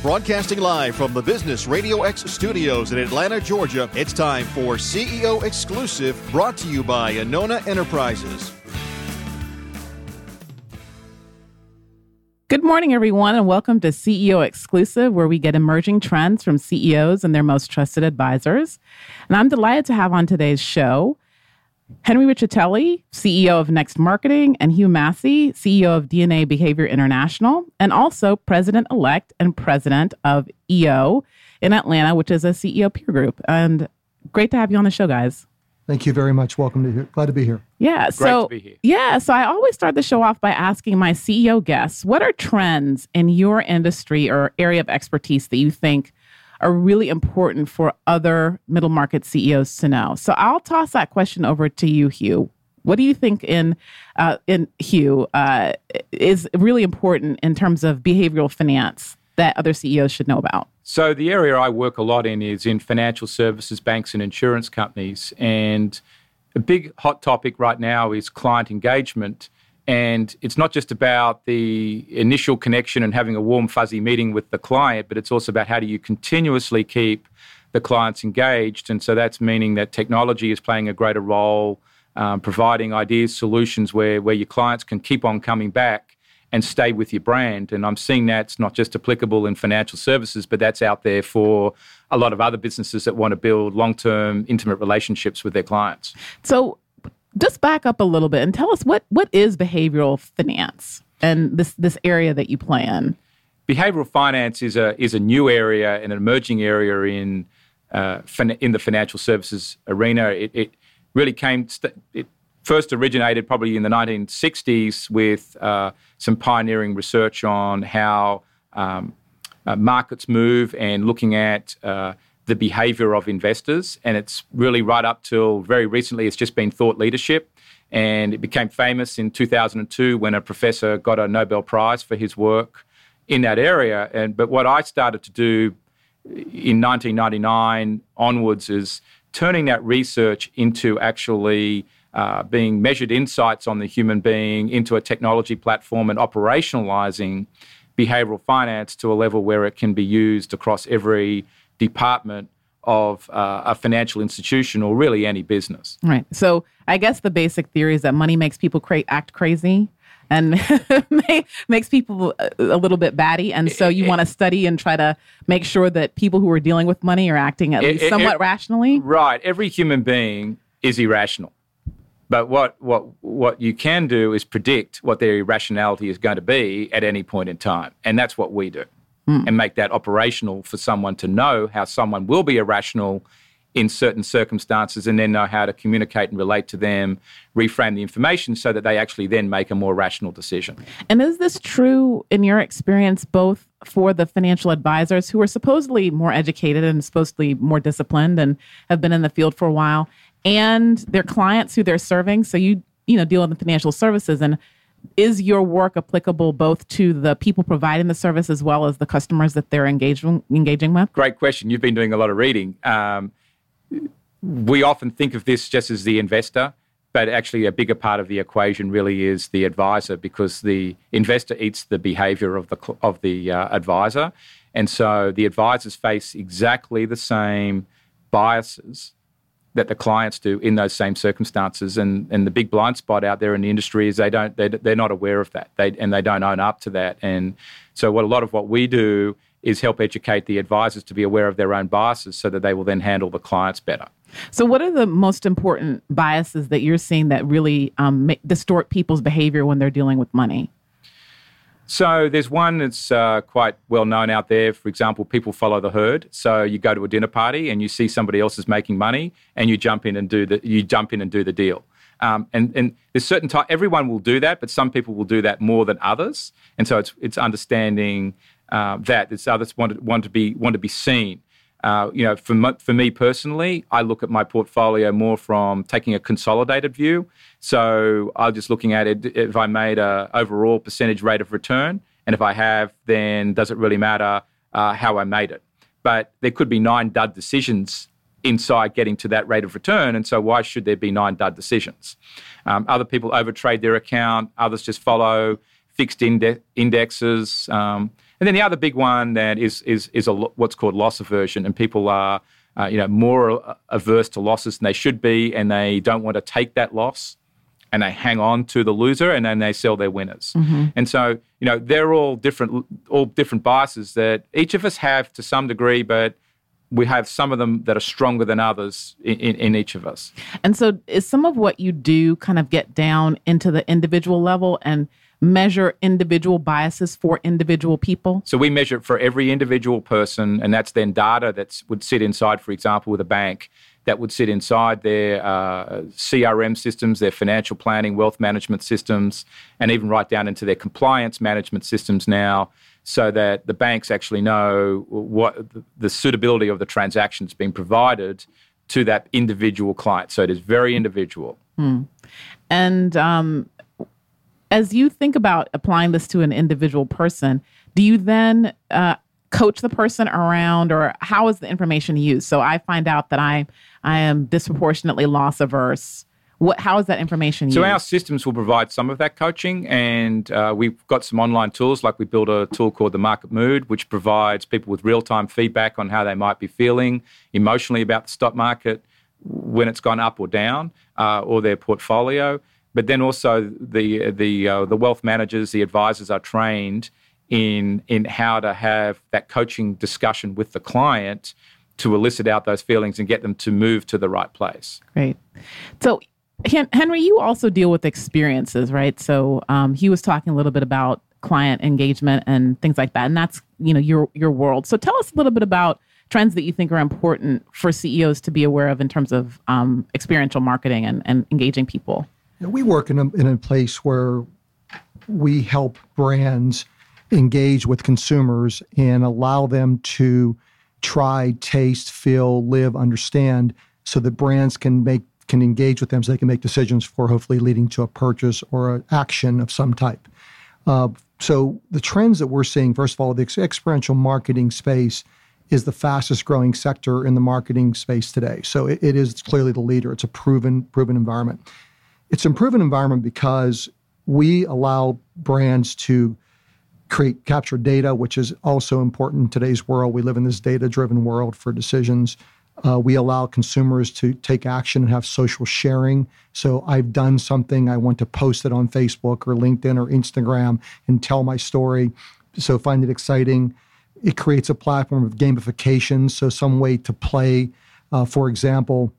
Broadcasting live from the Business Radio X studios in Atlanta, Georgia, it's time for CEO Exclusive, brought to you by Anona Enterprises. Good morning, everyone, and welcome to CEO Exclusive, where we get emerging trends from CEOs and their most trusted advisors. And I'm delighted to have on today's show Henry Riccitelli, CEO of Next Marketing, and Hugh Massie, CEO of DNA Behavior International, and also president elect and president of EO in Atlanta, which is a CEO peer group. And great to have you on the show, guys. Thank you very much. Welcome to here. Glad to be here. Yeah. So yeah. So I always start the show off by asking my CEO guests, what are trends in your industry or area of expertise that you think are really important for other middle market CEOs to know. So I'll toss that question over to you, Hugh. What do you think in uh, in Hugh uh, is really important in terms of behavioral finance that other CEOs should know about? So the area I work a lot in is in financial services, banks, and insurance companies, and a big hot topic right now is client engagement. And it's not just about the initial connection and having a warm, fuzzy meeting with the client, but it's also about how do you continuously keep the clients engaged. And so that's meaning that technology is playing a greater role, um, providing ideas, solutions where, where your clients can keep on coming back and stay with your brand. And I'm seeing that's not just applicable in financial services, but that's out there for a lot of other businesses that want to build long term, intimate relationships with their clients. So, just back up a little bit and tell us what what is behavioral finance and this this area that you play in. Behavioral finance is a is a new area and an emerging area in uh, in the financial services arena. It, it really came. St- it first originated probably in the 1960s with uh, some pioneering research on how um, uh, markets move and looking at uh, the behavior of investors. And it's really right up till very recently, it's just been thought leadership. And it became famous in 2002 when a professor got a Nobel Prize for his work in that area. And but what I started to do in 1999 onwards is turning that research into actually uh, being measured insights on the human being into a technology platform and operationalizing behavioral finance to a level where it can be used across every department of uh, a financial institution or really any business. Right. So I guess the basic theory is that money makes people cra- act crazy and makes people a little bit batty. And so you want to study and try to make sure that people who are dealing with money are acting at least somewhat it, rationally. Right. Every human being is irrational. But what, what, what you can do is predict what their irrationality is going to be at any point in time. And that's what we do mm. and make that operational for someone to know how someone will be irrational in certain circumstances and then know how to communicate and relate to them, reframe the information so that they actually then make a more rational decision. And is this true in your experience, both for the financial advisors who are supposedly more educated and supposedly more disciplined and have been in the field for a while, and their clients who they're serving? So you, you know, deal in the financial services and is your work applicable both to the people providing the service as well as the customers that they're engaging engaging with? Great question. You've been doing a lot of reading. Um, we often think of this just as the investor, but actually a bigger part of the equation really is the advisor because the investor eats the behavior of the of the uh, advisor, and so the advisors face exactly the same biases that the clients do in those same circumstances. And, and the big blind spot out there in the industry is they don't, they, they're not aware of that they, and they don't own up to that. And so what a lot of what we do is help educate the advisors to be aware of their own biases so that they will then handle the clients better. So, what are the most important biases that you're seeing that really um, distort people's behavior when they're dealing with money? So there's one that's uh, quite well known out there. For example, people follow the herd. So you go to a dinner party and you see somebody else is making money, and you jump in and do the you jump in and do the deal. Um, and and there's certain type. Everyone will do that, but some people will do that more than others. And so it's it's understanding uh, that it's others want to, want to be want to be seen. Uh, you know, for, for me personally, I look at my portfolio more from taking a consolidated view. So I'm just looking at it if I made a overall percentage rate of return, and if I have, then does it really matter uh, how I made it? But there could be nine dud decisions inside getting to that rate of return, and so why should there be nine dud decisions? Um, other people overtrade their account, others just follow fixed inde- indexes. Um, And then the other big one that is is is a, what's called loss aversion, and people are uh, you know more averse to losses than they should be, and they don't want to take that loss, and they hang on to the loser, and then they sell their winners. Mm-hmm. And so you know they're all different, all different biases that each of us have to some degree, but we have some of them that are stronger than others in, in, in, each of us. And so, is some of what you do kind of get down into the individual level and measure individual biases for individual people? So, we measure it for every individual person, and that's then data that would sit inside, for example, with a bank. That would sit inside their uh, CRM systems, their financial planning, wealth management systems, and even right down into their compliance management systems now so that the banks actually know what the suitability of the transactions being provided to that individual client. So it is very individual. Hmm. And um, as you think about applying this to an individual person, do you then uh, coach the person around, or how is the information used? So I find out that I I am disproportionately loss averse what, how is that information used? So our systems will provide some of that coaching, and uh, we've got some online tools. Like we built a tool called the Market Mood, which provides people with real-time feedback on how they might be feeling emotionally about the stock market when it's gone up or down, uh, or their portfolio. But then also the the uh, the wealth managers, the advisors are trained in in how to have that coaching discussion with the client to elicit out those feelings and get them to move to the right place. Great. So Henry, you also deal with experiences, right? So um, he was talking a little bit about client engagement and things like that, and that's you know your your world. So tell us a little bit about trends that you think are important for CEOs to be aware of in terms of um, experiential marketing and, and engaging people. We work in a, in a place where we help brands engage with consumers and allow them to try, taste, feel, live, understand, so that brands can make can engage with them so they can make decisions for hopefully leading to a purchase or an action of some type. Uh, so the trends that we're seeing, first of all, the experiential marketing space is the fastest growing sector in the marketing space today. So it, it is clearly the leader. It's a proven proven environment. It's a proven environment because we allow brands to create capture data, which is also important in today's world. We live in this data driven world for decisions. Uh, we allow consumers to take action and have social sharing. So I've done something, I want to post it on Facebook or LinkedIn or Instagram and tell my story. So find it exciting. It creates a platform of gamification, so some way to play. Uh, for example,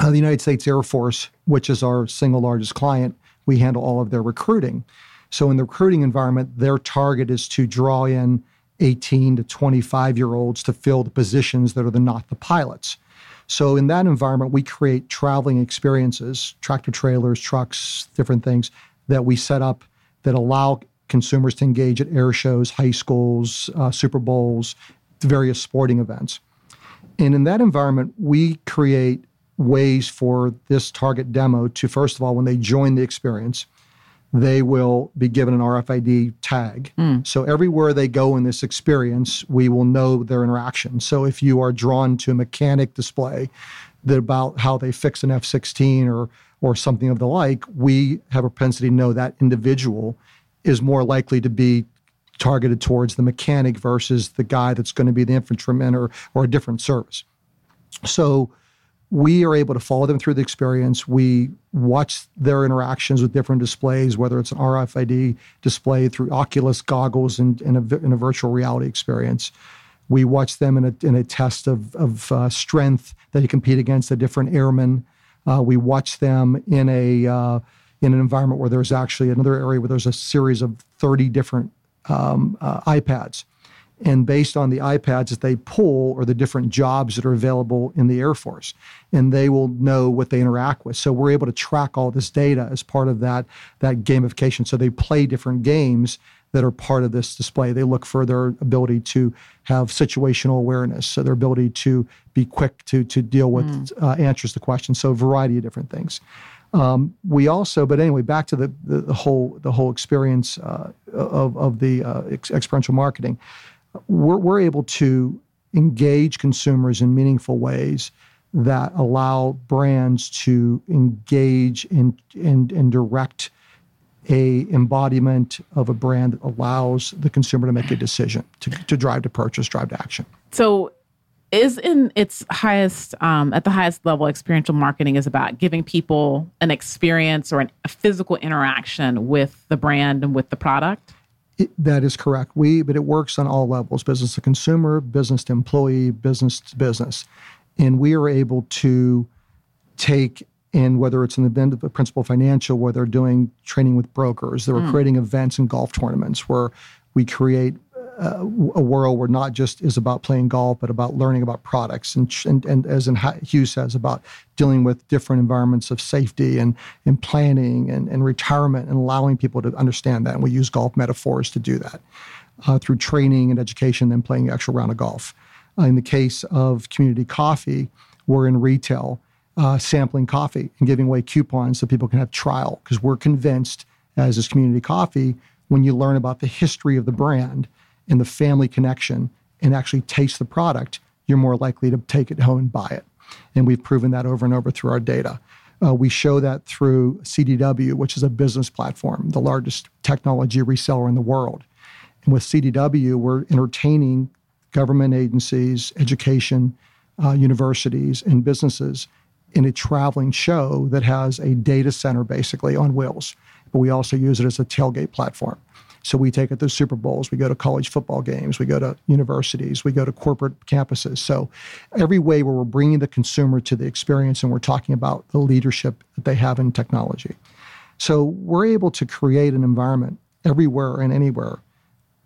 uh, the United States Air Force, which is our single largest client, we handle all of their recruiting. So in the recruiting environment, their target is to draw in 18 to 25 year olds to fill the positions that are the not the pilots. So in that environment, we create traveling experiences, tractor trailers, trucks, different things that we set up that allow consumers to engage at air shows, high schools, uh, Super Bowls, various sporting events. And in that environment, we create ways for this target demo to, first of all, when they join the experience, they will be given an RFID tag. Mm. So everywhere they go in this experience, we will know their interaction. So if you are drawn to a mechanic display that about how they fix an F-16 or or something of the like, we have a propensity to know that individual is more likely to be targeted towards the mechanic versus the guy that's going to be the infantryman or or a different service. So we are able to follow them through the experience. We watch their interactions with different displays, whether it's an RFID display through Oculus goggles and in, a, in a virtual reality experience. We watch them in a, in a test of, of uh, strength that you compete against a different airman. Uh, we watch them in a uh, in an environment where there's actually another area where there's a series of 30 different um, uh, iPads and based on the iPads that they pull or the different jobs that are available in the Air Force. And they will know what they interact with. So we're able to track all this data as part of that, that gamification. So they play different games that are part of this display. They look for their ability to have situational awareness, so their ability to be quick to, to deal with mm. uh, answers to questions. So a variety of different things. Um, we also, but anyway, back to the, the, the whole the whole experience uh, of, of the uh, experiential marketing we're, we're able to engage consumers in meaningful ways that allow brands to engage in, in, in direct a embodiment of a brand that allows the consumer to make a decision to, to drive to purchase drive to action. So is in its highest um, at the highest level experiential marketing is about giving people an experience or an, a physical interaction with the brand and with the product it, that is correct we but it works on all levels business to consumer business to employee business to business and we are able to take in whether it's in the event of a principal financial where they're doing training with brokers they're mm. creating events and golf tournaments where we create a world where not just is about playing golf, but about learning about products, and and, and as in Hugh says, about dealing with different environments of safety and, and planning and, and retirement, and allowing people to understand that. And we use golf metaphors to do that uh, through training and education, and playing the actual round of golf. Uh, in the case of community coffee, we're in retail. Uh, sampling coffee and giving away coupons so people can have trial because we're convinced as this community coffee when you learn about the history of the brand and the family connection and actually taste the product, you're more likely to take it home and buy it. And we've proven that over and over through our data. Uh, we show that through CDW, which is a business platform, the largest technology reseller in the world. And with CDW, we're entertaining government agencies, education, uh, universities, and businesses in a traveling show that has a data center basically on wheels. But we also use it as a tailgate platform. So we take it to Super Bowls, we go to college football games, we go to universities, we go to corporate campuses. So every way where we're bringing the consumer to the experience and we're talking about the leadership that they have in technology. So we're able to create an environment everywhere and anywhere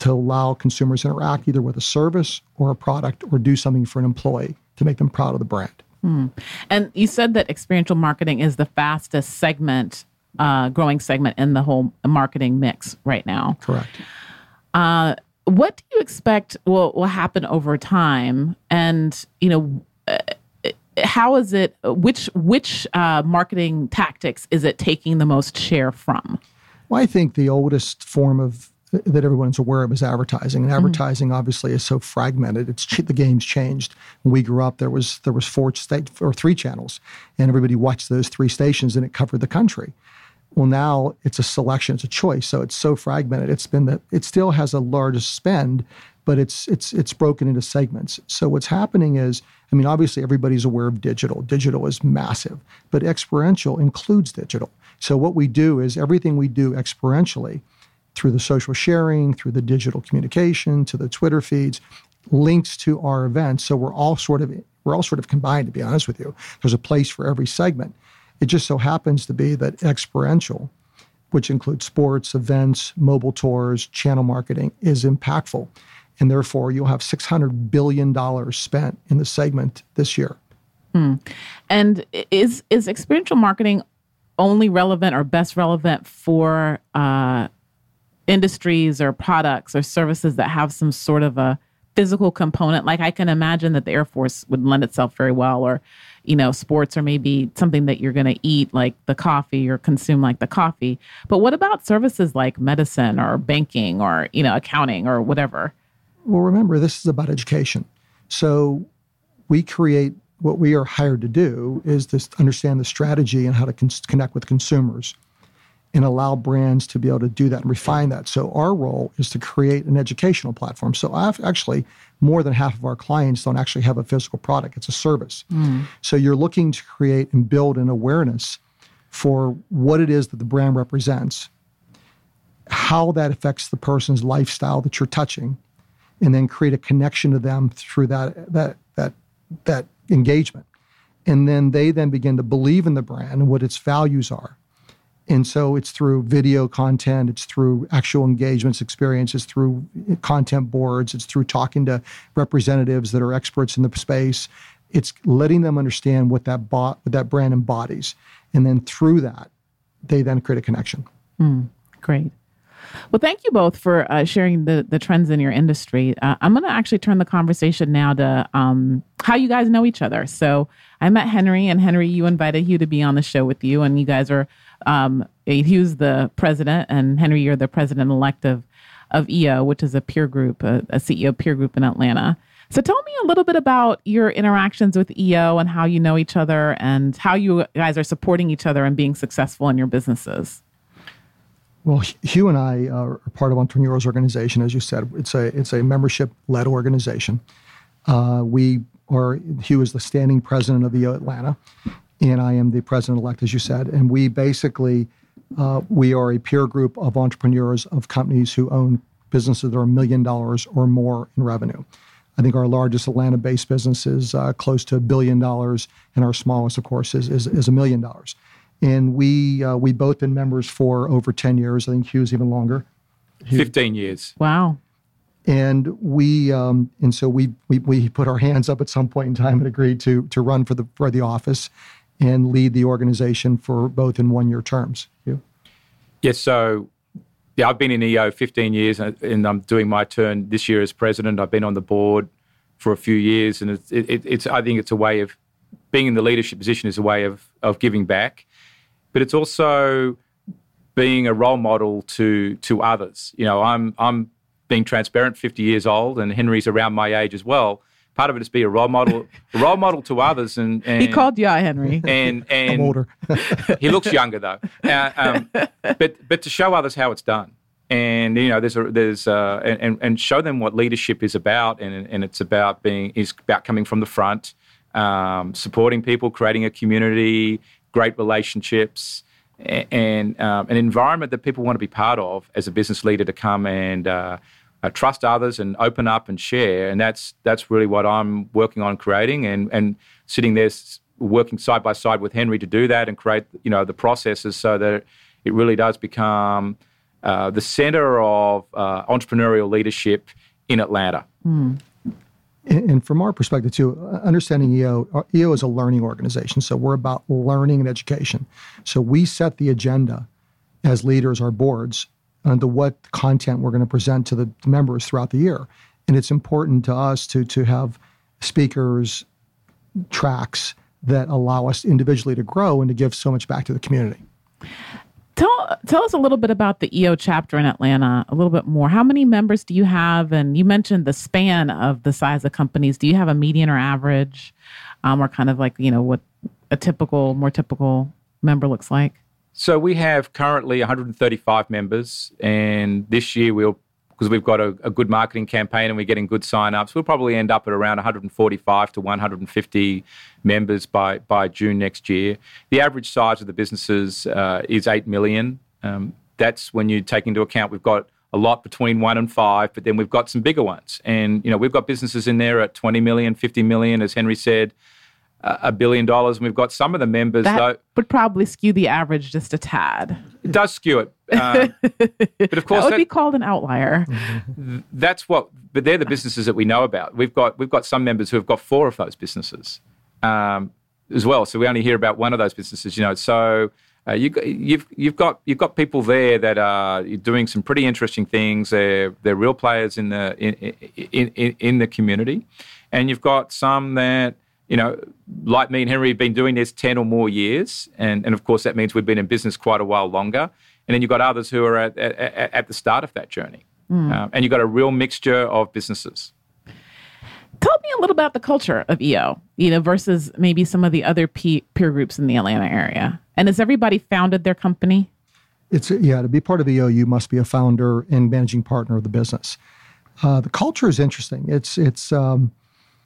to allow consumers to interact either with a service or a product or do something for an employee to make them proud of the brand. Hmm. And you said that experiential marketing is the fastest segment uh, growing segment in the whole marketing mix right now. Correct. Uh, what do you expect will will happen over time? And you know, uh, how is it? Which which uh, marketing tactics is it taking the most share from? Well, I think the oldest form of that everyone's aware of is advertising. And mm-hmm. advertising mm-hmm. obviously is so fragmented. It's the game's changed. When we grew up, there was there was four state or three channels, and everybody watched those three stations, and it covered the country. Well, now it's a selection, it's a choice. So it's so fragmented. It's been that it still has a large spend, but it's it's it's broken into segments. So what's happening is, I mean, obviously everybody's aware of digital. Digital is massive, but experiential includes digital. So what we do is everything we do experientially through the social sharing, through the digital communication, to the Twitter feeds, links to our events. So we're all sort of we're all sort of combined. To be honest with you, there's a place for every segment. It just so happens to be that experiential, which includes sports, events, mobile tours, channel marketing, is impactful. And therefore, you'll have $600 billion spent in the segment this year. Hmm. And is, is experiential marketing only relevant or best relevant for uh, industries or products or services that have some sort of a physical component? Like I can imagine that the Air Force would lend itself very well, or you know, sports or maybe something that you're going to eat like the coffee or consume like the coffee. But what about services like medicine or banking or, you know, accounting or whatever? Well, remember, this is about education. So we create what we are hired to do is to understand the strategy and how to con- connect with consumers and allow brands to be able to do that and refine that. So our role is to create an educational platform. So I've actually more than half of our clients don't actually have a physical product. It's a service. Mm. So you're looking to create and build an awareness for what it is that the brand represents, how that affects the person's lifestyle that you're touching, and then create a connection to them through that that that that engagement. And then they then begin to believe in the brand and what its values are and so it's through video content, it's through actual engagements, experiences, through content boards, it's through talking to representatives that are experts in the space. It's letting them understand what that bot, what that brand embodies, and then through that, they then create a connection. Mm, great. Well, thank you both for uh, sharing the the trends in your industry. Uh, I'm going to actually turn the conversation now to um, how you guys know each other. So I met Henry, and Henry, you invited Hugh to be on the show with you, and you guys are um, Hugh's the president, and Henry, you're the president elect of, of EO, which is a peer group, a, a CEO peer group in Atlanta. So tell me a little bit about your interactions with EO and how you know each other and how you guys are supporting each other and being successful in your businesses. Well, Hugh and I are part of Entrepreneurs Organization, as you said. It's a it's a membership led organization. Uh, we are Hugh is the standing president of EO Atlanta, and I am the president elect, as you said. And we basically uh, we are a peer group of entrepreneurs of companies who own businesses that are a million dollars or more in revenue. I think our largest Atlanta based business is uh, close to a billion dollars, and our smallest, of course, is, is, is a million dollars. And we uh, we both been members for over ten years. I think Hugh's even longer. Hugh. Fifteen years. Wow. And we um, and so we, we we put our hands up at some point in time and agreed to to run for the for the office and lead the organization for both in one year terms. Hugh. Yes. So yeah, I've been in EO 15 years, and I'm doing my turn this year as president. I've been on the board for a few years, and it's, it, it's I think it's a way of being in the leadership position is a way of of giving back, but it's also being a role model to to others. You know, I'm I'm being transparent, 50 years old, and Henry's around my age as well. Part of it is be a role model, a role model to others. And, and he called you out, Henry. And and I'm older. he looks younger though. Uh, um, but but to show others how it's done, and you know, there's a there's uh, and and show them what leadership is about, and and it's about being is about coming from the front, um, supporting people, creating a community, great relationships and um, an environment that people want to be part of as a business leader to come and uh, uh, trust others and open up and share. And that's that's really what I'm working on creating and and sitting there working side by side with Henry to do that and create you know the processes so that it really does become uh, the center of uh, entrepreneurial leadership in Atlanta. Mm. And from our perspective too, understanding EO, EO is a learning organization, so we're about learning and education. So we set the agenda as leaders, our boards, onto what content we're going to present to the members throughout the year. And it's important to us to to have speakers, tracks that allow us individually to grow and to give so much back to the community. Tell tell us a little bit about the EO chapter in Atlanta, a little bit more. How many members do you have? And you mentioned the span of the size of companies. Do you have a median or average, um, or kind of like you know what a typical, more typical member looks like? So we have currently 135 members, and this year we'll because we've got a, a, good marketing campaign and we're getting good sign-ups, we'll probably end up at around 145 to 150 members by by June next year. The average size of the businesses uh, is eight million. Um, that's when you take into account we've got a lot between one and five, but then we've got some bigger ones, and you know we've got businesses in there at 20 million, 50 million, as Henry said a billion dollars, and we've got some of the members that though would probably skew the average just a tad. It does skew it, uh, but of course that would that, be called an outlier. That's what, but they're the businesses that we know about. We've got we've got some members who have got four of those businesses um, as well. So we only hear about one of those businesses, you know. So. Uh, you, you've you've got you've got people there that are doing some pretty interesting things. They're they're real players in the in in, in, in the community, and you've got some that you know, like me and Henry have been doing this 10 or more years. And, and of course, that means we've been in business quite a while longer. And then you've got others who are at, at, at the start of that journey. Mm. Um, and you've got a real mixture of businesses. Tell me a little about the culture of EO, you know, versus maybe some of the other peer groups in the Atlanta area. And has everybody founded their company? It's yeah. To be part of EO, you must be a founder and managing partner of the business. Uh, the culture is interesting. It's it's um,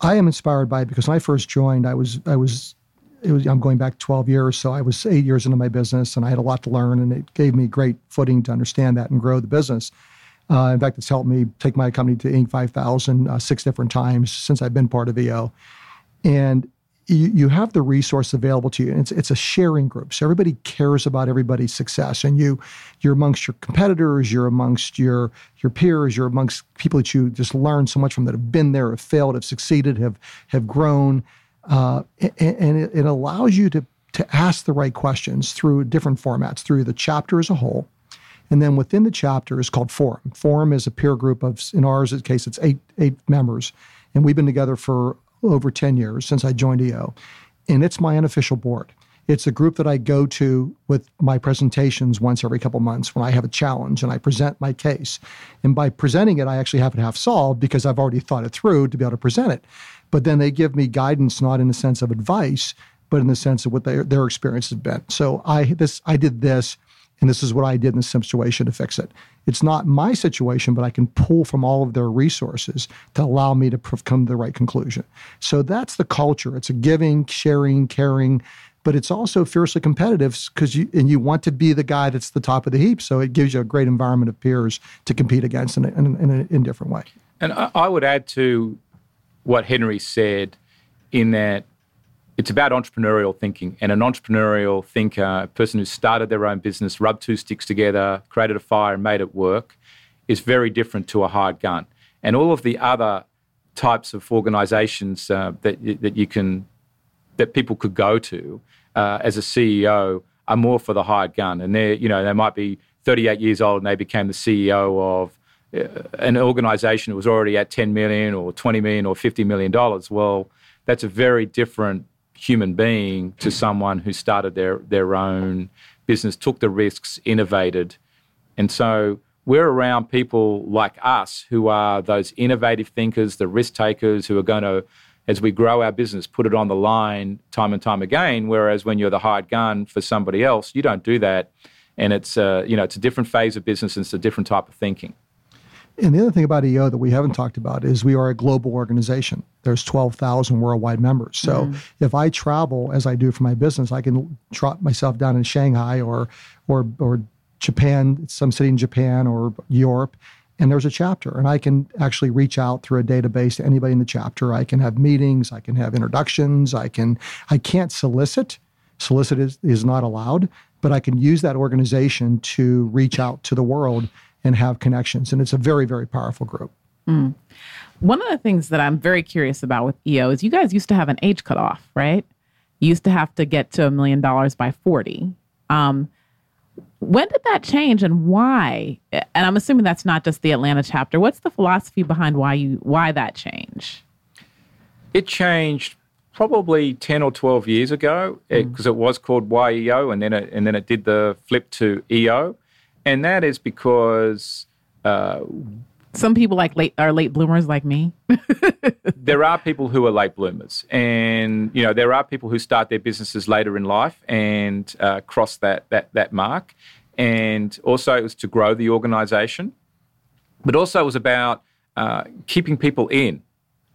I am inspired by it because when I first joined, I was I was it was I'm going back 12 years, so I was eight years into my business, and I had a lot to learn, and it gave me great footing to understand that and grow the business. Uh, in fact, it's helped me take my company to Inc. 5000 uh, six different times since I've been part of EO. And you, you have the resource available to you. And it's, it's a sharing group. So everybody cares about everybody's success. And you, you're amongst your competitors, you're amongst your, your peers, you're amongst people that you just learn so much from that have been there, have failed, have succeeded, have, have grown. Uh, and, and it, it allows you to, to ask the right questions through different formats, through the chapter as a whole. And then within the chapter is called Forum. Forum is a peer group of, in ours case, it's eight eight members, and we've been together for over 10 years since I joined EO. And it's my unofficial board. It's a group that I go to with my presentations once every couple months when I have a challenge and I present my case. And by presenting it, I actually have it half solved because I've already thought it through to be able to present it. But then they give me guidance, not in the sense of advice, but in the sense of what their, their experience has been. So I this I did this and this is what I did in this situation to fix it. It's not my situation, but I can pull from all of their resources to allow me to come to the right conclusion. So that's the culture. It's a giving, sharing, caring, but it's also fiercely competitive because you and you want to be the guy that's the top of the heap. So it gives you a great environment of peers to compete against in a, in a, in a in different way. And I would add to what Henry said in that it's about entrepreneurial thinking. And an entrepreneurial thinker, a person who started their own business, rubbed two sticks together, created a fire, and made it work, is very different to a hired gun. And all of the other types of organizations uh, that, that you can, that people could go to uh, as a CEO are more for the hired gun. And they you know, they might be 38 years old and they became the CEO of uh, an organization that was already at 10 million or 20 million or 50 million dollars. Well, that's a very different human being to someone who started their, their own business, took the risks, innovated. And so we're around people like us who are those innovative thinkers, the risk takers who are going to, as we grow our business, put it on the line time and time again. Whereas when you're the hired gun for somebody else, you don't do that. And it's, uh, you know, it's a different phase of business and it's a different type of thinking. And the other thing about EO that we haven't talked about is we are a global organization. There's 12,000 worldwide members. So mm if I travel as I do for my business, I can trot myself down in Shanghai or or or Japan, some city in Japan or Europe, and there's a chapter and I can actually reach out through a database to anybody in the chapter. I can have meetings, I can have introductions, I can I can't solicit. Solicit is, is not allowed, but I can use that organization to reach out to the world and have connections. And it's a very, very powerful group. Mm. One of the things that I'm very curious about with EO is you guys used to have an age cutoff, right? You used to have to get to a million dollars by 40. Um, when did that change and why? And I'm assuming that's not just the Atlanta chapter. What's the philosophy behind why you why that change? It changed probably 10 or 12 years ago because mm. it, it, was called YEO and then it, and then it did the flip to EO and that is because uh, some people like late are late bloomers like me. there are people who are late bloomers, and you know there are people who start their businesses later in life and uh, cross that that that mark. And also, it was to grow the organisation, but also it was about uh, keeping people in,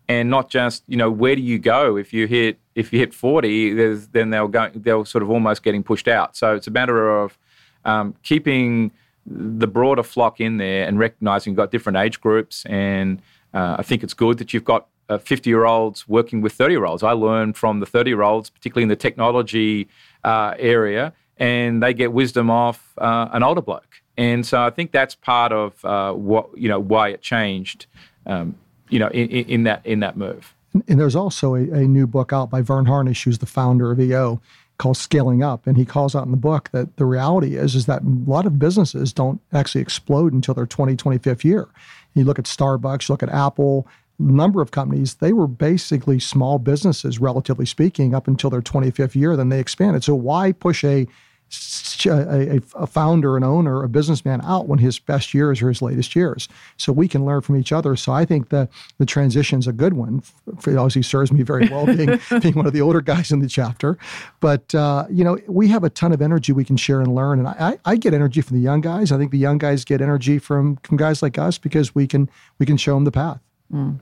and not just you know where do you go if you hit if you hit forty, then they'll go they'll sort of almost getting pushed out. So it's a matter of um, keeping the broader flock in there and recognizing you've got different age groups. And uh, I think it's good that you've got 50 uh, year olds working with 30 year olds. I learned from the 30 year olds, particularly in the technology uh, area, and they get wisdom off uh, an older bloke. And so I think that's part of uh, what you know why it changed, um, you know, in, in, that in that move. And there's also a, a new book out by Verne Harnish, who's the founder of EO, called scaling up. And he calls out in the book that the reality is is that a lot of businesses don't actually explode until their 20 25th year. You look at starbucks you look at apple number of companies they were basically small businesses relatively speaking up until their 25th year then they expanded. So why push a a, a, founder, an owner, a businessman out when his best years are his latest years. So we can learn from each other. So I think the the transition is a good one. It obviously serves me very well being being one of the older guys in the chapter. But uh, you know, we have a ton of energy we can share and learn. And I, I get energy from the young guys. I think the young guys get energy from from guys like us because we can we can show them the path. Mm.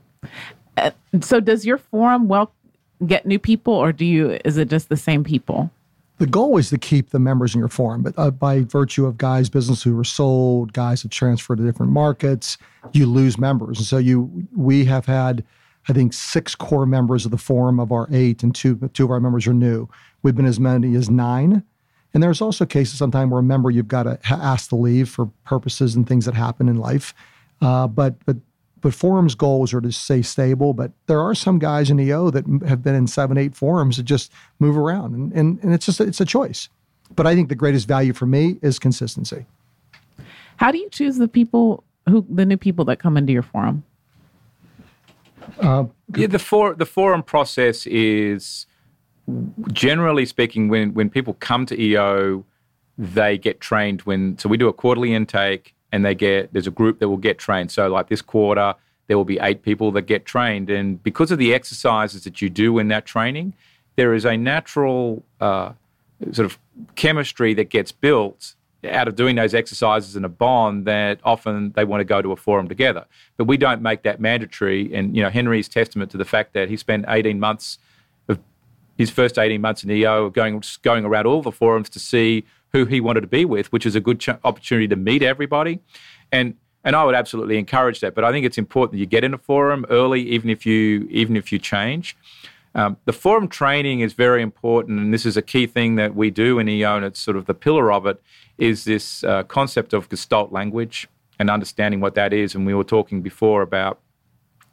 Uh, so does your forum well get new people, or do you? Is it just the same people? The goal is to keep the members in your forum, but uh, by virtue of guys' business who were sold, guys have transferred to different markets, you lose members. And so you, we have had, I think, six core members of the forum of our eight, and two two of our members are new. We've been as many as nine. And there's also cases sometimes where a member you've got to ha- ask to leave for purposes and things that happen in life. Uh, but but but forums goals are to stay stable. But there are some guys in EO that have been in seven, eight forums that just move around, and and, and it's just it's a choice. But I think the greatest value for me is consistency. How do you choose the people who the new people that come into your forum? Uh, yeah, the for the forum process is generally speaking when when people come to EO, they get trained when so we do a quarterly intake and they get there's a group that will get trained. So like this quarter, there will be eight people that get trained, and because of the exercises that you do in that training, there is a natural uh, sort of chemistry that gets built out of doing those exercises in a bond that often they want to go to a forum together. But we don't make that mandatory. And you know, Henry's testament to the fact that he spent 18 months of his first 18 months in EO going going around all the forums to see who he wanted to be with, which is a good ch- opportunity to meet everybody. And and I would absolutely encourage that. But I think it's important that you get in a forum early, even if you even if you change. Um, the forum training is very important, and this is a key thing that we do in EO, and it's sort of the pillar of it, is this uh, concept of Gestalt language and understanding what that is. And we were talking before about,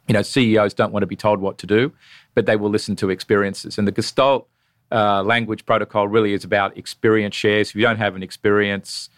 you know, CEOs don't want to be told what to do, but they will listen to experiences. And the Gestalt uh, language protocol really is about experience shares. If you don't have an experience,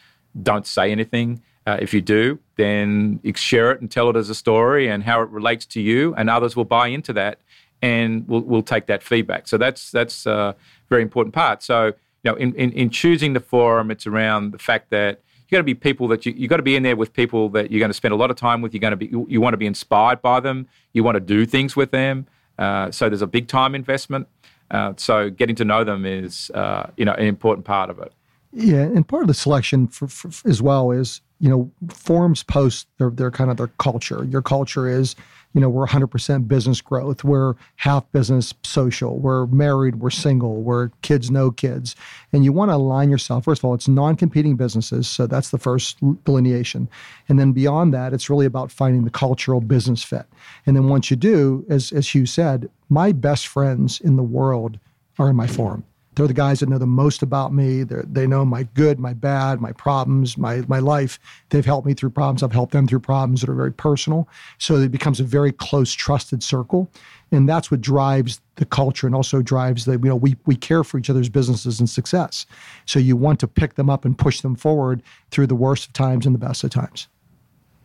don't say anything. Uh, if you do, then share it and tell it as a story and how it relates to you, and others will buy into that and we'll, we'll take that feedback. So that's that's a very important part. So you know, in, in, in choosing the forum, it's around the fact that you got to be people that you you got to be in there with people that you're going to spend a lot of time with. You're going to be you, you want to be inspired by them. You want to do things with them. Uh, so there's a big time investment. Uh, so getting to know them is uh, you know an important part of it. Yeah, and part of the selection for, for, as well is you know forums post their their kind of their culture. Your culture is you know, we're 100% business growth. We're half business social. We're married. We're single. We're kids, no kids. And you want to align yourself. First of all, it's non competing businesses. So that's the first delineation. And then beyond that, it's really about finding the cultural business fit. And then once you do, as, as Hugh said, my best friends in the world are in my forum. They're the guys that know the most about me. They're, they know my good, my bad, my problems, my, my life. They've helped me through problems. I've helped them through problems that are very personal. So it becomes a very close, trusted circle. And that's what drives the culture and also drives the, you know, we, we care for each other's businesses and success. So you want to pick them up and push them forward through the worst of times and the best of times.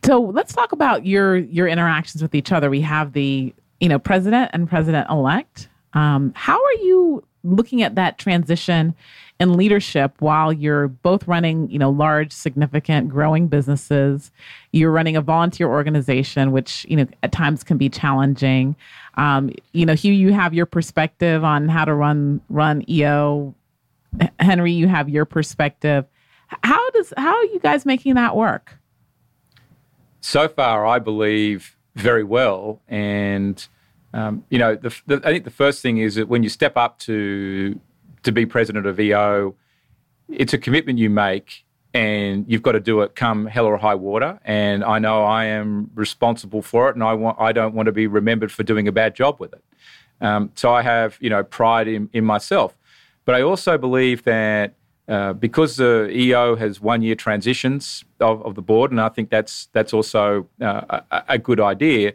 So let's talk about your your interactions with each other. We have the, you know, president and president elect. Um, how are you looking at that transition in leadership while you're both running, you know, large, significant, growing businesses. You're running a volunteer organization, which you know at times can be challenging. Um, you know, Hugh, you have your perspective on how to run run EO. Henry, you have your perspective. How does how are you guys making that work? So far, I believe very well, and um, you know, the, the, I think the first thing is that when you step up to to be president of EO, it's a commitment you make, and you've got to do it come hell or high water. And I know I am responsible for it, and I want I don't want to be remembered for doing a bad job with it. Um, so I have you know pride in, in myself, but I also believe that. Uh, because the EO has one year transitions of, of, the board, and I think that's that's also uh, a, a, good idea.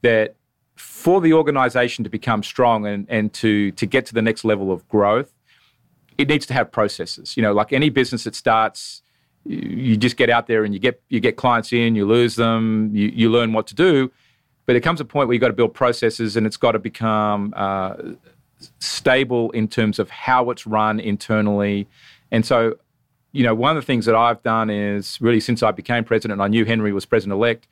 That for the organization to become strong and, and to, to get to the next level of growth, it needs to have processes. You know, like any business that starts, you just get out there and you get you get clients in, you lose them, you, you learn what to do. But there comes a point where you've got to build processes and it's got to become uh, stable in terms of how it's run internally. And so, you know, one of the things that I've done is really since I became president, I knew Henry was president elect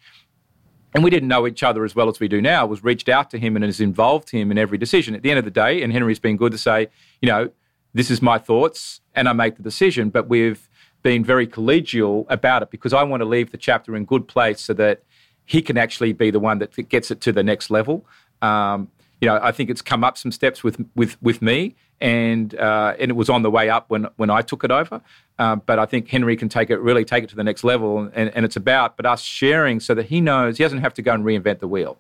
and we didn't know each other as well as we do now, was reached out to him and has involved him in every decision. At the end of the day, and Henry's been good to say, you know, this is my thoughts and I make the decision, but we've been very collegial about it because I want to leave the chapter in good place so that he can actually be the one that gets it to the next level. Um, you know, I think it's come up some steps with with with me, and uh, and it was on the way up when when I took it over. Uh, but I think Henry can take it really take it to the next level, and, and it's about but us sharing so that he knows he doesn't have to go and reinvent the wheel.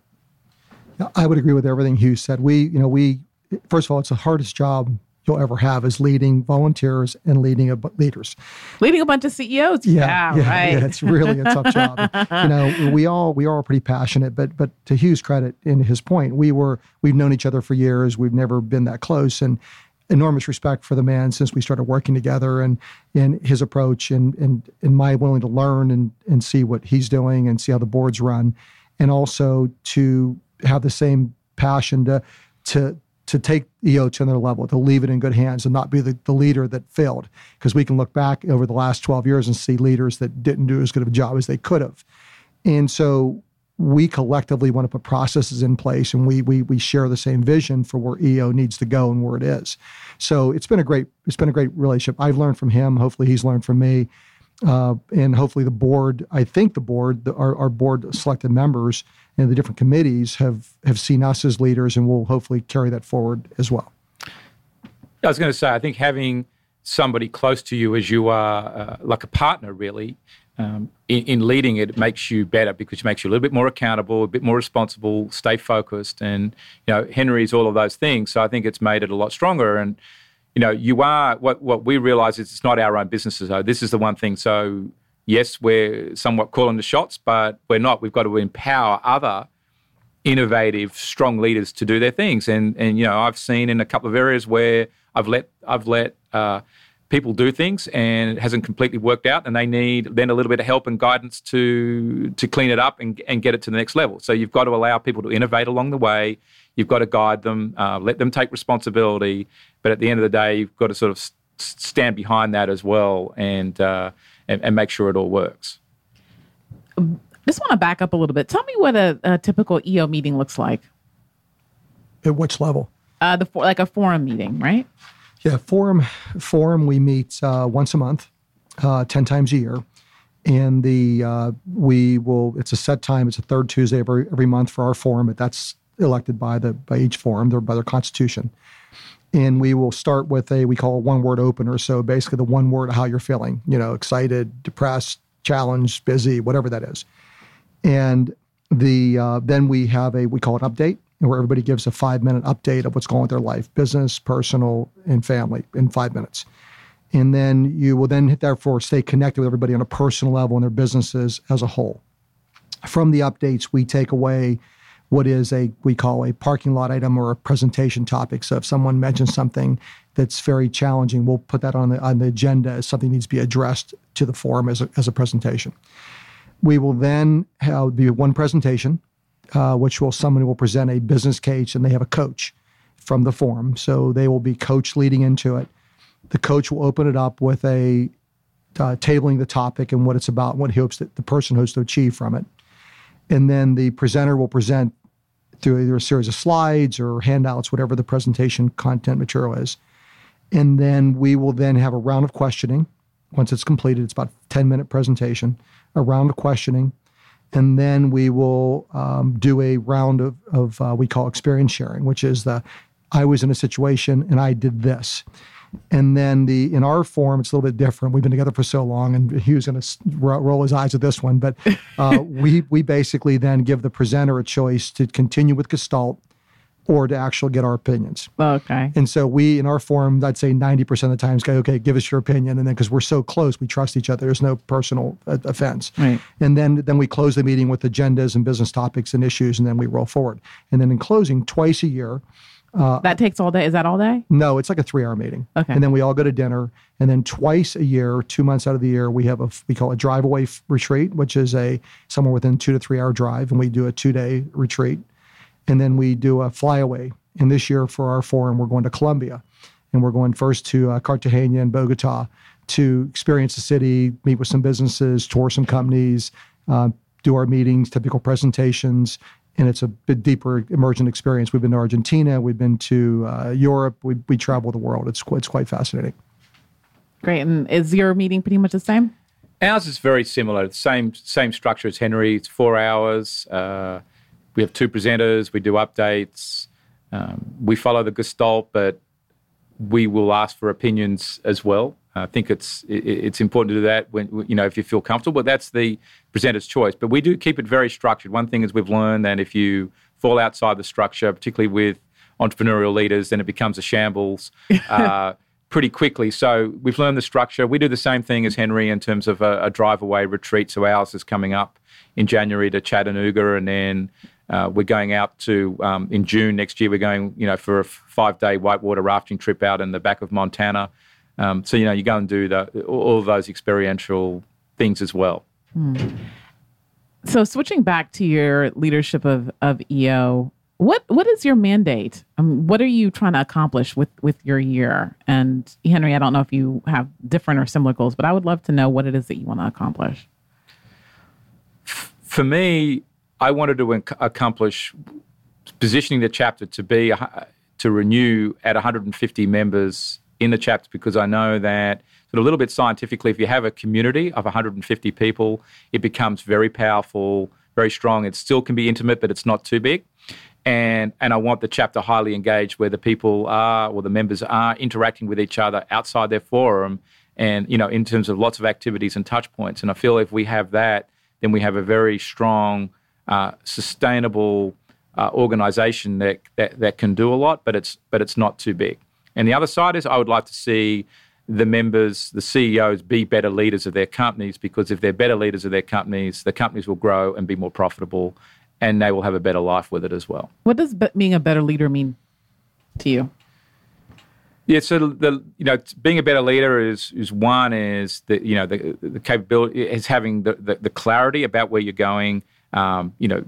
I would agree with everything Hugh said. We, you know, we first of all, it's the hardest job you'll ever have is leading volunteers and leading a, leaders. Leading a bunch of CEOs. Yeah, yeah, yeah right. Yeah, it's really a tough job. you know, we all we are pretty passionate, but but to Hugh's credit, in his point, we were we've known each other for years. We've never been that close, and enormous respect for the man since we started working together and and his approach and and and my willing to learn and and see what he's doing and see how the boards run, and also to have the same passion to to to take EO to another level, to leave it in good hands and not be the, the leader that failed. Because we can look back over the last 12 years and see leaders that didn't do as good of a job as they could have. And so we collectively want to put processes in place and we, we, we share the same vision for where EO needs to go and where it is. So it's been a great, it's been a great relationship. I've learned from him. Hopefully he's learned from me. uh, and hopefully the board. I think the board, the, our, our board selected members and the different committees have have seen us as leaders, and will hopefully carry that forward as well. I was going to say, I think having somebody close to you as you are, uh, like a partner, really, um, in, in, leading it, it makes you better because it makes you a little bit more accountable, a bit more responsible, stay focused, and you know Henry's all of those things. So I think it's made it a lot stronger. And you know, you are what what we realize is it's not our own businesses. So this is the one thing. So yes, we're somewhat calling the shots, but we're not. We've got to empower other innovative, strong leaders to do their things. And and you know, I've seen in a couple of areas where I've let I've let uh, people do things and it hasn't completely worked out and they need then a little bit of help and guidance to to clean it up and, and get it to the next level so you've got to allow people to innovate along the way you've got to guide them uh, let them take responsibility but at the end of the day you've got to sort of stand behind that as well and, uh, and, and make sure it all works just want to back up a little bit tell me what a, a typical eo meeting looks like at which level uh, the like a forum meeting right yeah, forum forum we meet uh, once a month, uh, ten times a year, and the uh, we will. It's a set time. It's a third Tuesday every every month for our forum, but that's elected by the by each forum, by their constitution. And we will start with a we call a one word opener. So basically, the one word how you're feeling. You know, excited, depressed, challenged, busy, whatever that is. And the uh, then we have a we call it update where everybody gives a five minute update of what's going on with their life, business, personal, and family in five minutes. And then you will then therefore stay connected with everybody on a personal level and their businesses as a whole. From the updates, we take away what is a we call a parking lot item or a presentation topic. So if someone mentions something that's very challenging, we'll put that on the on the agenda as something needs to be addressed to the forum as a, as a presentation. We will then have be one presentation uh, which will someone will present a business case and they have a coach from the forum. So they will be coach leading into it. The coach will open it up with a uh, tabling the topic and what it's about, what he hopes that the person hopes to achieve from it. And then the presenter will present through either a series of slides or handouts, whatever the presentation content material is. And then we will then have a round of questioning. Once it's completed, it's about 10 minute presentation, a round of questioning and then we will um, do a round of, of uh, we call experience sharing, which is the I was in a situation and I did this. And then the in our form, it's a little bit different. We've been together for so long, and he was going to roll his eyes at this one. But uh, we we basically then give the presenter a choice to continue with Gestalt or to actually get our opinions. Okay. And so we, in our forum, I'd say 90% of the times go, okay, give us your opinion. And then because we're so close, we trust each other. There's no personal uh, offense. Right. And then, then we close the meeting with agendas and business topics and issues, and then we roll forward. And then in closing, twice a year, uh, that takes all day. Is that all day? No, it's like a three-hour meeting. Okay. And then we all go to dinner, and then twice a year, two months out of the year, we have a we call a drive-away f- retreat, which is a somewhere within two to three-hour drive, and we do a two-day retreat, and then we do a flyaway and this year for our forum, we're going to Colombia. And we're going first to uh, Cartagena and Bogota to experience the city, meet with some businesses, tour some companies, uh, do our meetings, typical presentations. And it's a bit deeper immersion experience. We've been to Argentina, we've been to uh, Europe, we, we travel the world. It's, it's quite fascinating. Great. And is your meeting pretty much the same? Ours is very similar. The same same structure as Henry. It's four hours. Uh, we have two presenters. We do updates. Um, we follow the Gestalt, but we will ask for opinions as well. I think it's it's important to do that when you know if you feel comfortable. But that's the presenter's choice. But we do keep it very structured. One thing is we've learned that if you fall outside the structure, particularly with entrepreneurial leaders, then it becomes a shambles. Uh, pretty quickly. So we've learned the structure. We do the same thing as Henry in terms of a, a drive away retreat. So ours is coming up in January to Chattanooga, and then uh, we're going out to um, in June next year. We're going, you know, for a five-day whitewater rafting trip out in the back of Montana. Um, so you know, you go and do the, all of those experiential things as well. Hmm. So switching back to your leadership of of EO, what what is your mandate? Um, what are you trying to accomplish with with your year? And Henry, I don't know if you have different or similar goals, but I would love to know what it is that you want to accomplish. For me, I wanted to accomplish positioning the chapter to be to renew at 150 members in the chapter because I know that sort of a little bit scientifically, if you have a community of 150 people, it becomes very powerful, very strong. It still can be intimate, but it's not too big. And, and I want the chapter highly engaged where the people are or the members are interacting with each other outside their forum and, you know, in terms of lots of activities and touch points. And I feel if we have that, then we have a very strong, uh, sustainable uh, organization that, that, that can do a lot, but it's, but it's not too big. And the other side is I would like to see the members, the CEOs, be better leaders of their companies because if they're better leaders of their companies, the companies will grow and be more profitable and they will have a better life with it as well. What does being a better leader mean to you? Yeah, so the you know being a better leader is is one is the you know the the capability is having the the, the clarity about where you're going. Um, you know,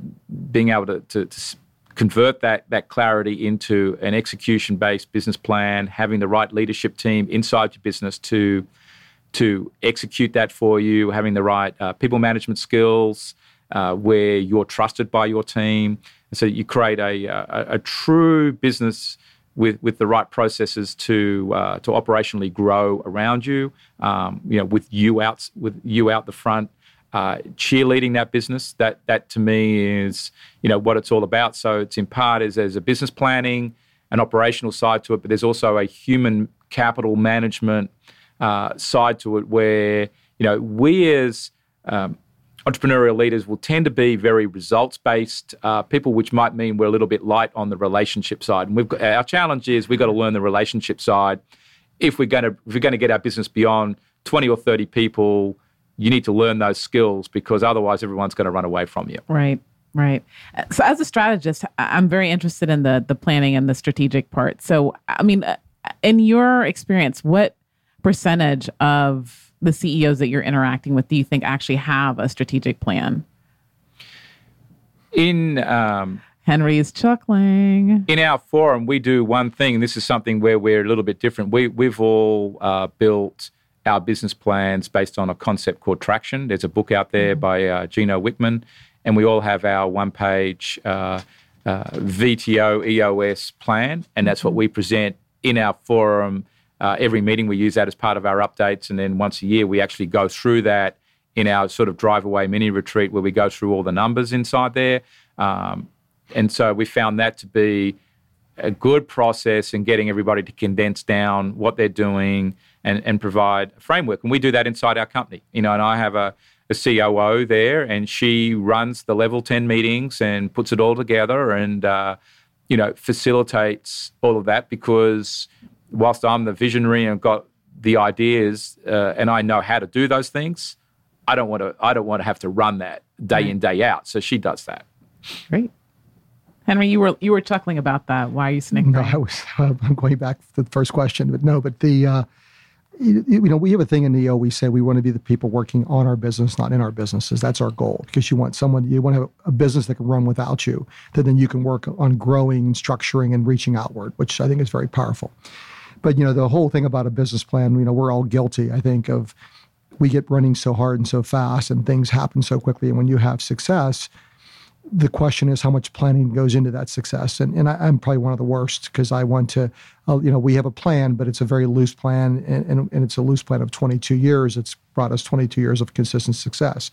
being able to, to, to convert that that clarity into an execution based business plan, having the right leadership team inside your business to to execute that for you, having the right uh, people management skills, uh, where you're trusted by your team, and so you create a, a, a true business with with the right processes to uh, to operationally grow around you. Um, you know, with you out with you out the front, uh, cheerleading that business. That that to me is you know what it's all about. So it's in part is there's a business planning, an operational side to it, but there's also a human capital management uh, side to it where you know we as um, entrepreneurial leaders will tend to be very results based uh, people, which might mean we're a little bit light on the relationship side. And we've got, our challenge is we've got to learn the relationship side. If we're going to if we're going to get our business beyond 20 or 30 people, you need to learn those skills because otherwise everyone's going to run away from you. Right. Right. So as a strategist, I'm very interested in the the planning and the strategic part. So I mean, uh, in your experience, what percentage of the CEOs that you're interacting with do you think actually have a strategic plan? In um, Henry is chuckling. In our forum, we do one thing. This is something where we're a little bit different. We we've all uh, built our business plans based on a concept called traction. There's a book out there mm-hmm. by uh, Gino Wickman, and we all have our one-page uh, uh VTO EOS plan, and that's what mm-hmm. we present in our forum uh, every meeting we use that as part of our updates, and then once a year we actually go through that in our sort of drive away mini retreat where we go through all the numbers inside there. Um, and so we found that to be a good process in getting everybody to condense down what they're doing and, and provide a framework. And we do that inside our company. You know, and I have a, a COO there, and she runs the level 10 meetings and puts it all together and, uh, you know, facilitates all of that because whilst I'm the visionary and got the ideas uh, and I know how to do those things, I don't want to. I don't want to have to run that day in day out. So she does that. Great. Henry, you were you were chuckling about that. Why are you snickering? No, I was. Uh, I'm going back to the first question, but no. But the uh, you, know we have a thing in EO. We say we want to be the people working on our business, not in our businesses. That's our goal because you want someone you want to have a business that can run without you. That then you can work on growing structuring and reaching outward, which I think is very powerful. But you know, the whole thing about a business plan, you know, we're all guilty, I think, of we get running so hard and so fast and things happen so quickly. And when you have success, the question is how much planning goes into that success. And, and I, am probably one of the worst because I want to, uh, you know, we have a plan, but it's a very loose plan and, and, and, it's a loose plan of 22 years. It's brought us 22 years of consistent success.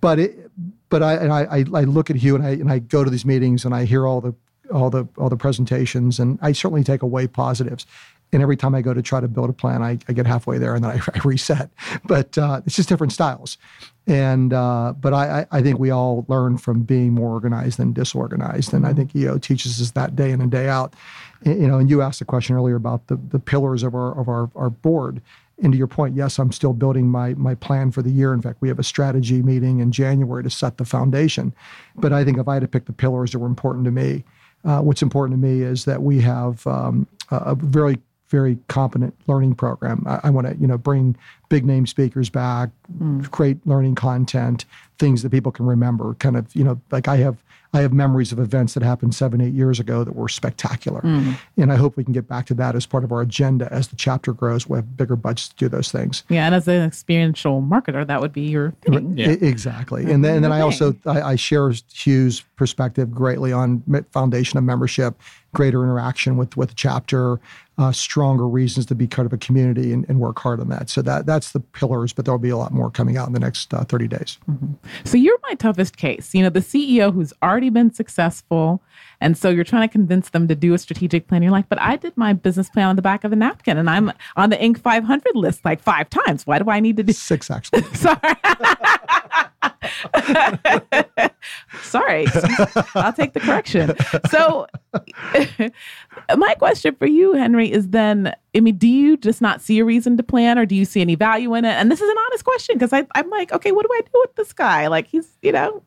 But it, but I, and I, I look at Hugh and I, and I go to these meetings and I hear all the, all the, all the presentations and I certainly take away positives. And every time I go to try to build a plan, I, I get halfway there and then I, I reset. But uh, it's just different styles. And uh, but I, I think we all learn from being more organized than disorganized, and I think EO teaches us that day in and day out. You know, and you asked a question earlier about the the pillars of our of our, our board. And to your point, yes, I'm still building my my plan for the year. In fact, we have a strategy meeting in January to set the foundation. But I think if I had to pick the pillars that were important to me, uh, what's important to me is that we have um, a very very competent learning program. I, I want to, you know, bring big name speakers back, mm. create learning content, things that people can remember. Kind of, you know, like I have, I have memories of events that happened seven, eight years ago that were spectacular, mm. and I hope we can get back to that as part of our agenda as the chapter grows. We have bigger budgets to do those things. Yeah, and as an experiential marketer, that would be your thing. Yeah. Exactly, and then, and then I also I, I share Hugh's perspective greatly on foundation of membership, greater interaction with with the chapter uh, stronger reasons to be part of a community and, and, work hard on that. So that that's the pillars, but there'll be a lot more coming out in the next uh, 30 days. Mm-hmm. So you're my toughest case. You know, the CEO who's already been successful, and so you're trying to convince them to do a strategic plan. You're like, but I did my business plan on the back of a napkin, and I'm on the Inc. 500 list like five times. Why do I need to do six? Actually, sorry. Sorry, I'll take the correction. So, my question for you, Henry, is then I mean, do you just not see a reason to plan or do you see any value in it? And this is an honest question because I'm like, okay, what do I do with this guy? Like, he's, you know.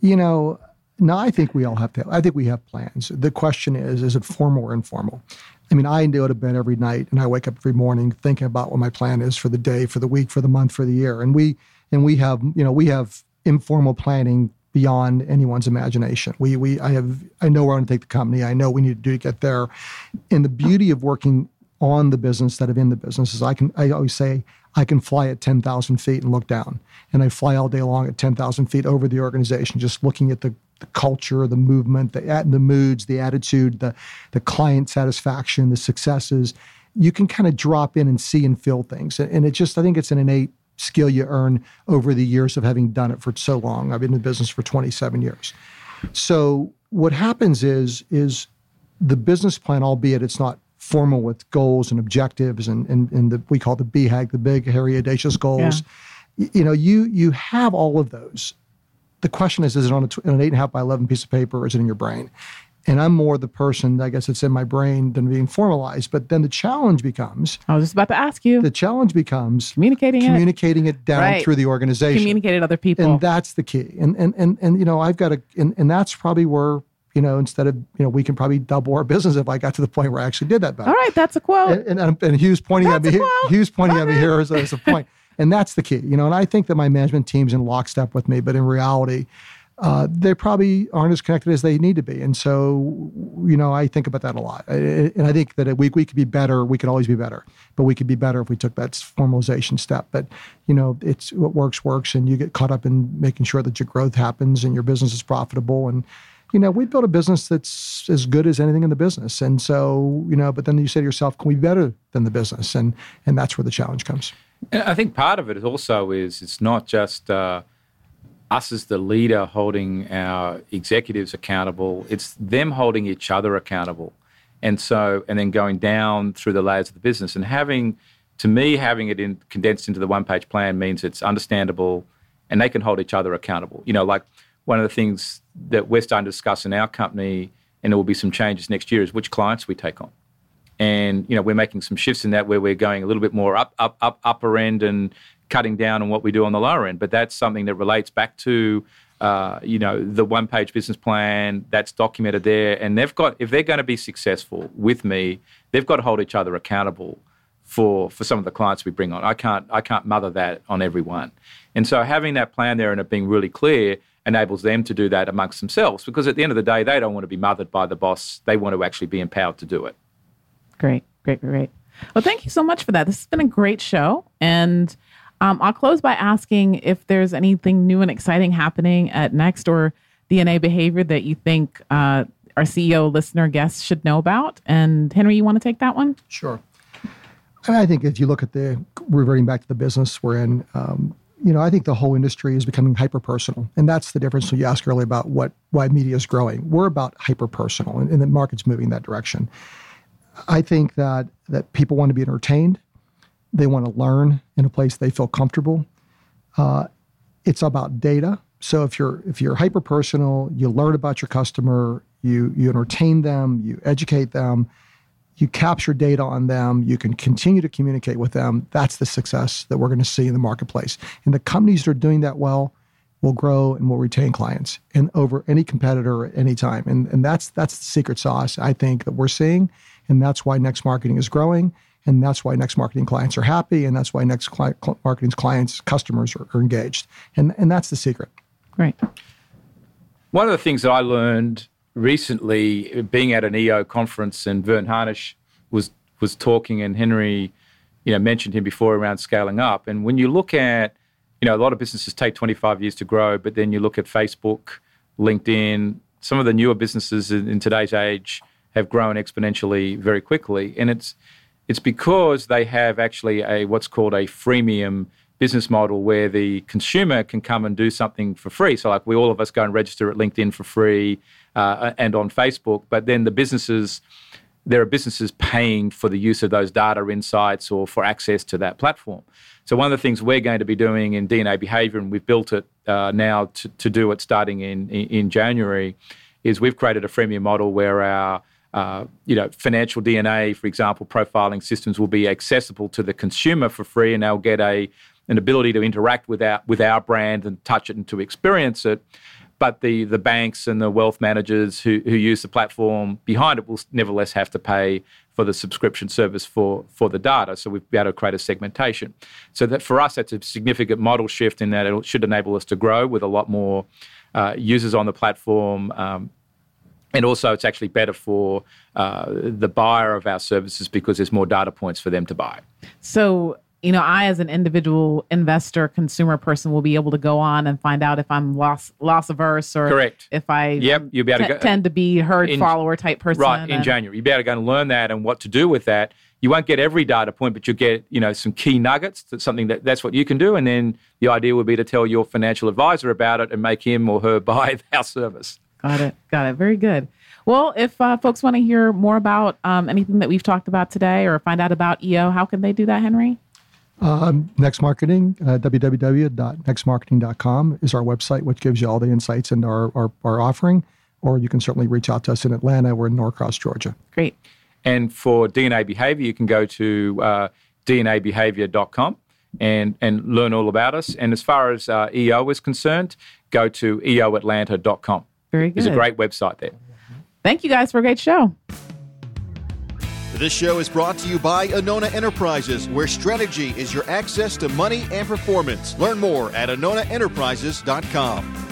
You know, no, I think we all have to. I think we have plans. The question is, is it formal or informal? I mean, I go to bed every night and I wake up every morning thinking about what my plan is for the day, for the week, for the month, for the year. And we and we have, you know, we have informal planning beyond anyone's imagination. We we I have I know where I want to take the company. I know we need to do to get there. And the beauty of working on the business instead of in the business is I can I always say I can fly at 10,000 feet and look down. And I fly all day long at 10,000 feet over the organization, just looking at the, the culture, the movement, the, the moods, the attitude, the, the client satisfaction, the successes. You can kind of drop in and see and feel things. And it just, I think it's an innate skill you earn over the years of having done it for so long. I've been in the business for 27 years. So what happens is is the business plan, albeit it's not formal with goals and objectives and and, and the, we call the BHAG, the big, hairy, audacious goals. Yeah. You know, you you have all of those. The question is, is it on, a, on an eight and a half by eleven piece of paper, or is it in your brain? And I'm more the person, I guess it's in my brain than being formalized. But then the challenge becomes I was just about to ask you. The challenge becomes communicating communicating it, it down right. through the organization. Communicate it to other people. And that's the key. And and and and you know, I've got to and, and that's probably where you know, instead of, you know, we can probably double our business if I got to the point where I actually did that better. All right, that's a quote. And, and, and Hugh's pointing that's at me. Hugh's pointing at me here as, as a point. And that's the key, you know. And I think that my management team's in lockstep with me, but in reality, uh, they probably aren't as connected as they need to be. And so, you know, I think about that a lot. And I think that we, we could be better. We could always be better, but we could be better if we took that formalization step. But, you know, it's what works, works. And you get caught up in making sure that your growth happens and your business is profitable. And, you know, we built a business that's as good as anything in the business. And so, you know, but then you say to yourself, can we be better than the business? And, and that's where the challenge comes. I think part of it also is it's not just, uh, us as the leader holding our executives accountable, it's them holding each other accountable. And so, and then going down through the layers of the business and having, to me, having it in, condensed into the one page plan means it's understandable and they can hold each other accountable. You know, like one of the things that we're starting to discuss in our company, and there will be some changes next year, is which clients we take on. And, you know, we're making some shifts in that where we're going a little bit more up, up, up, upper end and cutting down on what we do on the lower end. But that's something that relates back to uh, you know the one page business plan that's documented there. And they've got if they're going to be successful with me they've got to hold each other accountable for for some of the clients we bring on. I can't i can't mother that on everyone and so having that plan there and it being really clear enables them to do that amongst themselves. Because at the end of the day they don't want to be mothered by the boss. They want to actually be empowered to do it. Great great great. Well thank you so much for that. This has been a great show. And um, I'll close by asking if there's anything new and exciting happening at Next or DNA Behavior that you think uh, our CEO listener guests should know about. And Henry, you want to take that one? Sure. And I think if you look at the reverting back to the business we're in, um, you know, I think the whole industry is becoming hyper personal, and that's the difference. So you asked earlier about what why media is growing. We're about hyper personal, and, and the market's moving that direction. I think that that people want to be entertained. They want to learn in a place they feel comfortable. Uh, it's about data. So if you're if you're hyper personal, you learn about your customer, you you entertain them, you educate them, you capture data on them, you can continue to communicate with them. That's the success that we're going to see in the marketplace. And the companies that are doing that well will grow and will retain clients and over any competitor at any time. And and that's that's the secret sauce I think that we're seeing, and that's why Next Marketing is growing and that's why next marketing clients are happy and that's why next cli- marketing's clients customers are, are, engaged. And and that's the secret. Right one of the things that i learned recently being at an eo conference and Verne Harnish was was talking and henry you know mentioned him before around scaling up. And when you look at you know a lot of businesses take 25 years to grow but then you look at facebook linkedin some of the newer businesses in, in today's age have grown exponentially very quickly, and it's it's because they have actually a what's called a freemium business model where the consumer can come and do something for free. So, like we all of us go and register at LinkedIn for free uh, and on Facebook, but then the businesses there are businesses paying for the use of those data insights or for access to that platform. So one of the things we're going to be doing in DNA behavior, and we've built it uh, now to, to do it starting in, in, in January, is we've created a freemium model where our uh, you know, financial DNA, for example, profiling systems will be accessible to the consumer for free, and they'll get a an ability to interact with our with our brand and touch it and to experience it. But the the banks and the wealth managers who, who use the platform behind it will nevertheless have to pay for the subscription service for for the data. So we've been able to create a segmentation. So that for us, that's a significant model shift in that it should enable us to grow with a lot more uh, users on the platform. Um, and also, it's actually better for uh, the buyer of our services because there's more data points for them to buy. So, you know, I as an individual investor, consumer person will be able to go on and find out if I'm loss loss averse or correct. If I yep, you'll be able t- to go, tend to be herd in, follower type person. Right in January, you'll be able to go and learn that and what to do with that. You won't get every data point, but you'll get you know some key nuggets. That's something that that's what you can do, and then the idea would be to tell your financial advisor about it and make him or her buy our service. Got it. Got it. Very good. Well, if uh, folks want to hear more about um, anything that we've talked about today or find out about EO, how can they do that, Henry? Um, Next Marketing, uh, www.nextmarketing.com is our website, which gives you all the insights into our, our, our offering. Or you can certainly reach out to us in Atlanta. We're in Norcross, Georgia. Great. And for DNA behavior, you can go to uh, dnabehavior.com and, and learn all about us. And as far as uh, EO is concerned, go to eoatlanta.com. Very good. It's a great website there. Thank you guys for a great show. This show is brought to you by Anona Enterprises, where strategy is your access to money and performance. Learn more at AnonaEnterprises.com.